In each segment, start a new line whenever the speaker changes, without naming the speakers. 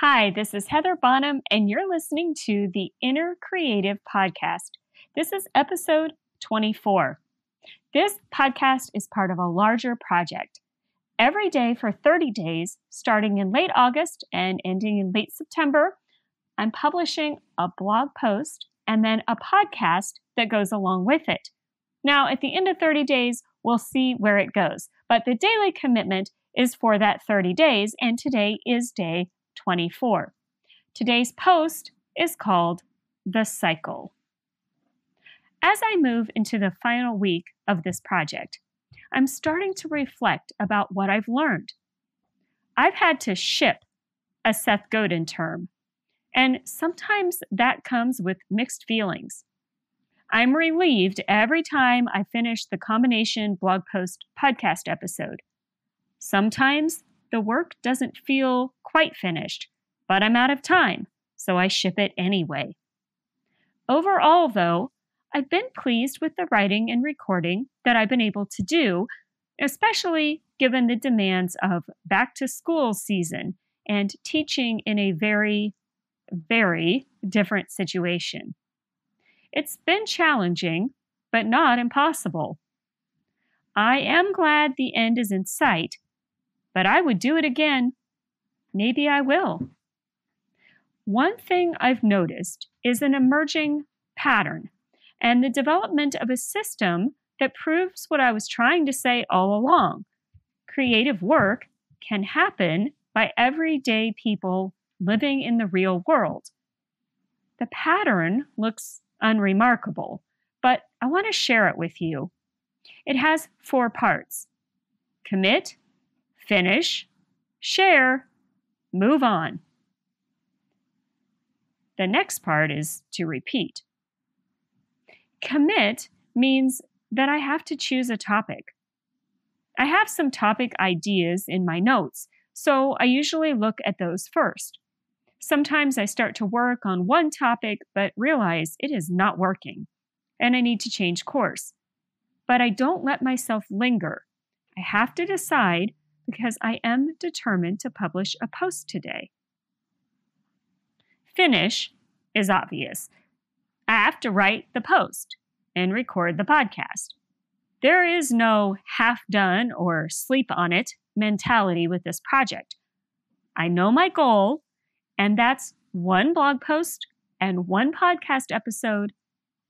Hi, this is Heather Bonham, and you're listening to the Inner Creative Podcast. This is episode 24. This podcast is part of a larger project. Every day for 30 days, starting in late August and ending in late September, I'm publishing a blog post and then a podcast that goes along with it. Now, at the end of 30 days, we'll see where it goes, but the daily commitment is for that 30 days, and today is day 24. Today's post is called The Cycle. As I move into the final week of this project, I'm starting to reflect about what I've learned. I've had to ship a Seth Godin term, and sometimes that comes with mixed feelings. I'm relieved every time I finish the combination blog post podcast episode. Sometimes the work doesn't feel quite finished, but I'm out of time, so I ship it anyway. Overall, though, I've been pleased with the writing and recording that I've been able to do, especially given the demands of back to school season and teaching in a very, very different situation. It's been challenging, but not impossible. I am glad the end is in sight but I would do it again. Maybe I will. One thing I've noticed is an emerging pattern and the development of a system that proves what I was trying to say all along. Creative work can happen by everyday people living in the real world. The pattern looks unremarkable, but I want to share it with you. It has four parts commit, finish, share, move on. The next part is to repeat. Commit means that I have to choose a topic. I have some topic ideas in my notes, so I usually look at those first. Sometimes I start to work on one topic but realize it is not working and I need to change course. But I don't let myself linger. I have to decide because I am determined to publish a post today. Finish is obvious. I have to write the post and record the podcast. There is no half done or sleep on it mentality with this project. I know my goal, and that's one blog post and one podcast episode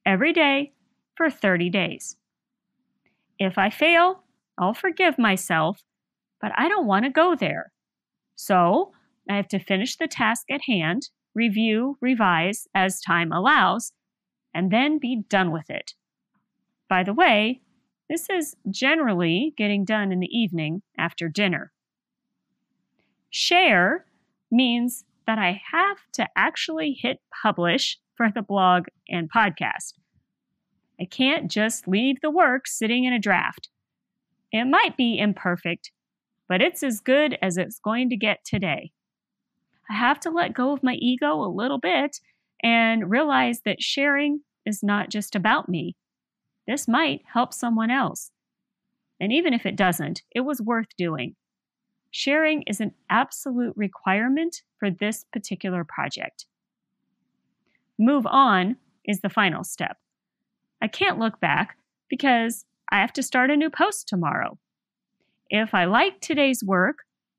every day for 30 days. If I fail, I'll forgive myself but I don't want to go there. So I have to finish the task at hand, review, revise as time allows, and then be done with it. By the way, this is generally getting done in the evening after dinner. Share means that I have to actually hit publish for the blog and podcast. I can't just leave the work sitting in a draft. It might be imperfect, but it's as good as it's going to get today. I have to let go of my ego a little bit and realize that sharing is not just about me. This might help someone else. And even if it doesn't, it was worth doing. Sharing is an absolute requirement for this particular project. Move on is the final step. I can't look back because I have to start a new post tomorrow. If I like today's work,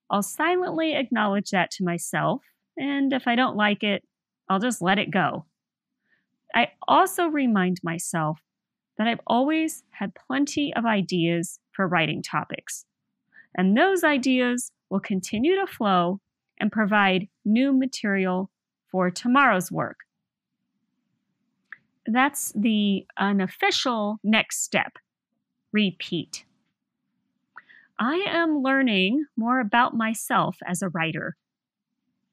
I'll silently acknowledge that to myself, and if I don't like it, I'll just let it go. I also remind myself that I've always had plenty of ideas for writing topics, and those ideas will continue to flow and provide new material for tomorrow's work. That's the unofficial next step repeat. I am learning more about myself as a writer.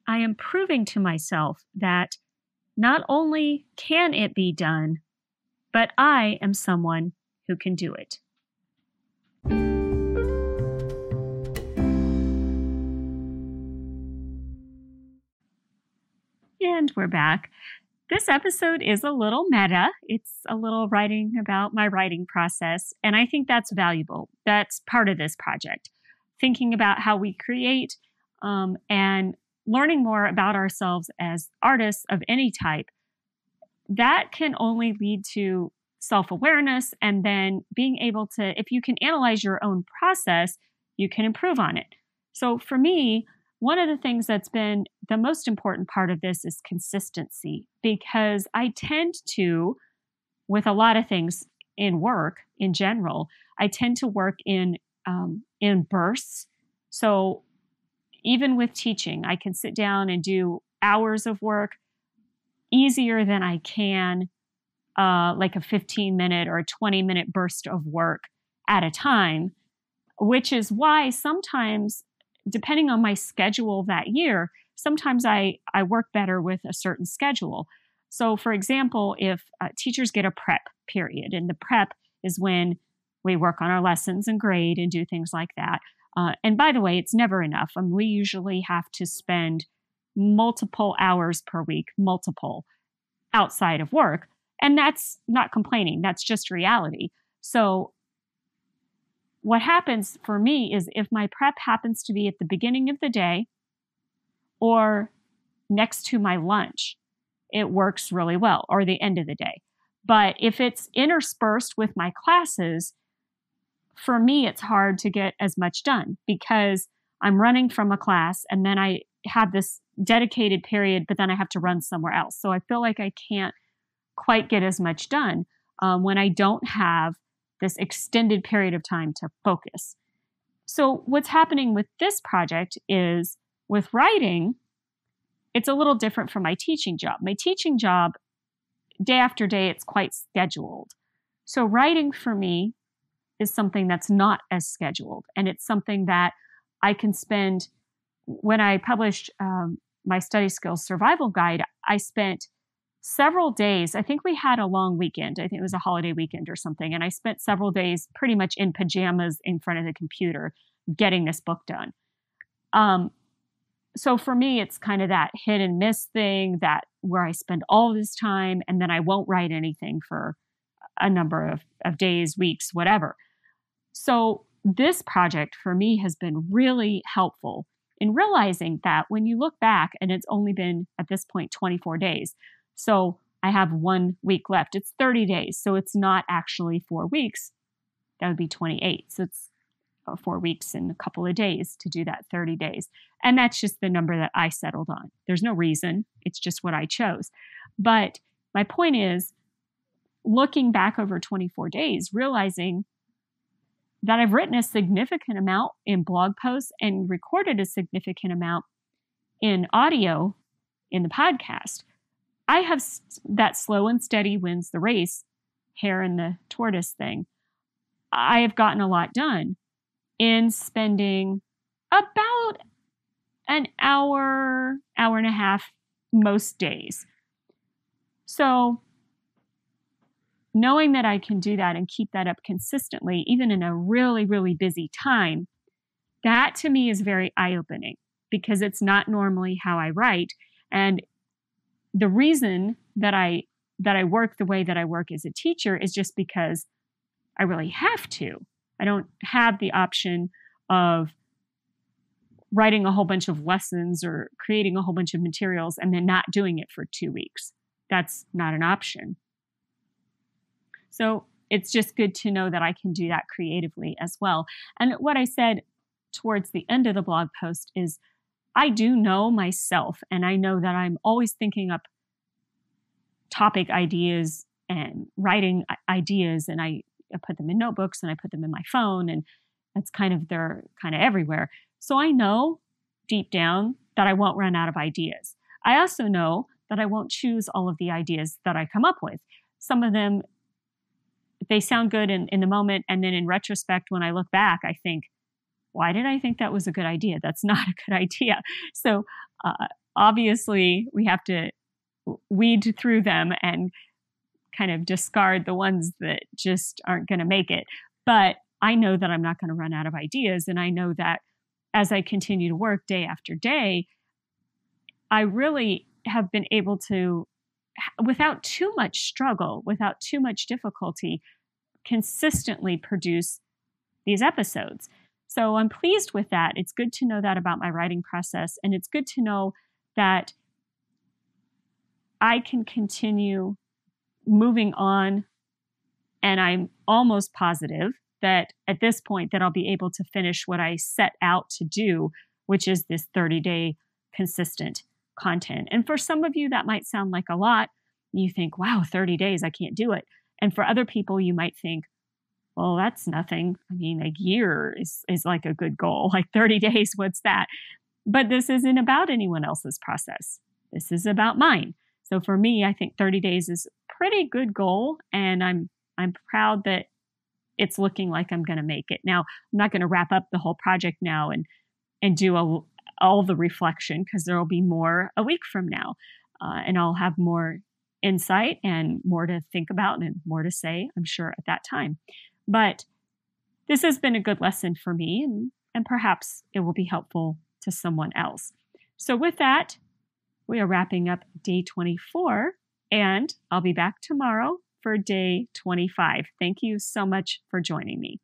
I am proving to myself that not only can it be done, but I am someone who can do it. We're back. This episode is a little meta. It's a little writing about my writing process, and I think that's valuable. That's part of this project. Thinking about how we create um, and learning more about ourselves as artists of any type. That can only lead to self awareness and then being able to, if you can analyze your own process, you can improve on it. So for me, one of the things that's been the most important part of this is consistency because I tend to, with a lot of things in work in general, I tend to work in um, in bursts. So even with teaching, I can sit down and do hours of work easier than I can uh, like a 15 minute or a 20 minute burst of work at a time, which is why sometimes depending on my schedule that year, sometimes I, I work better with a certain schedule. So, for example, if uh, teachers get a prep period, and the prep is when we work on our lessons and grade and do things like that. Uh, and by the way, it's never enough. I mean, we usually have to spend multiple hours per week, multiple outside of work. And that's not complaining, that's just reality. So, what happens for me is if my prep happens to be at the beginning of the day or next to my lunch, it works really well, or the end of the day. But if it's interspersed with my classes, for me, it's hard to get as much done because I'm running from a class and then I have this dedicated period, but then I have to run somewhere else. So I feel like I can't quite get as much done um, when I don't have this extended period of time to focus. So, what's happening with this project is with writing, it's a little different from my teaching job. My teaching job, day after day, it's quite scheduled. So, writing for me is something that's not as scheduled. And it's something that I can spend. When I published um, my study skills survival guide, I spent several days. I think we had a long weekend. I think it was a holiday weekend or something. And I spent several days pretty much in pajamas in front of the computer getting this book done. Um, so for me, it's kind of that hit and miss thing that where I spend all this time and then I won't write anything for a number of, of days, weeks, whatever. So this project for me has been really helpful in realizing that when you look back and it's only been at this point 24 days, so I have one week left. It's 30 days. So it's not actually four weeks. That would be 28. So it's uh, four weeks and a couple of days to do that 30 days. And that's just the number that I settled on. There's no reason, it's just what I chose. But my point is looking back over 24 days, realizing that I've written a significant amount in blog posts and recorded a significant amount in audio in the podcast. I have that slow and steady wins the race, hare and the tortoise thing. I have gotten a lot done in spending about an hour, hour and a half most days. So, knowing that I can do that and keep that up consistently, even in a really, really busy time, that to me is very eye opening because it's not normally how I write. And the reason that I that I work the way that I work as a teacher is just because I really have to. I don't have the option of writing a whole bunch of lessons or creating a whole bunch of materials and then not doing it for 2 weeks. That's not an option. So, it's just good to know that I can do that creatively as well. And what I said towards the end of the blog post is I do know myself, and I know that I'm always thinking up topic ideas and writing ideas, and I, I put them in notebooks and I put them in my phone, and that's kind of they're kind of everywhere. So I know deep down that I won't run out of ideas. I also know that I won't choose all of the ideas that I come up with. Some of them, they sound good in, in the moment. And then in retrospect, when I look back, I think, why did I think that was a good idea? That's not a good idea. So uh, obviously, we have to weed through them and kind of discard the ones that just aren't going to make it. But I know that I'm not going to run out of ideas. And I know that as I continue to work day after day, I really have been able to without too much struggle, without too much difficulty, consistently produce these episodes. So I'm pleased with that. It's good to know that about my writing process. And it's good to know that I can continue moving on. And I'm almost positive that at this point that I'll be able to finish what I set out to do, which is this 30 day consistent content. And for some of you, that might sound like a lot. You think, wow, 30 days, I can't do it. And for other people, you might think, well, that's nothing. I mean, a year is, is like a good goal. Like 30 days, what's that? But this isn't about anyone else's process. This is about mine. So for me, I think 30 days is pretty good goal. And I'm I'm proud that it's looking like I'm going to make it. Now, I'm not going to wrap up the whole project now and and do a, all the reflection because there will be more a week from now, uh, and I'll have more insight and more to think about and more to say. I'm sure at that time, but this has been a good lesson for me, and and perhaps it will be helpful to someone else. So with that, we are wrapping up day 24, and I'll be back tomorrow for day 25. Thank you so much for joining me.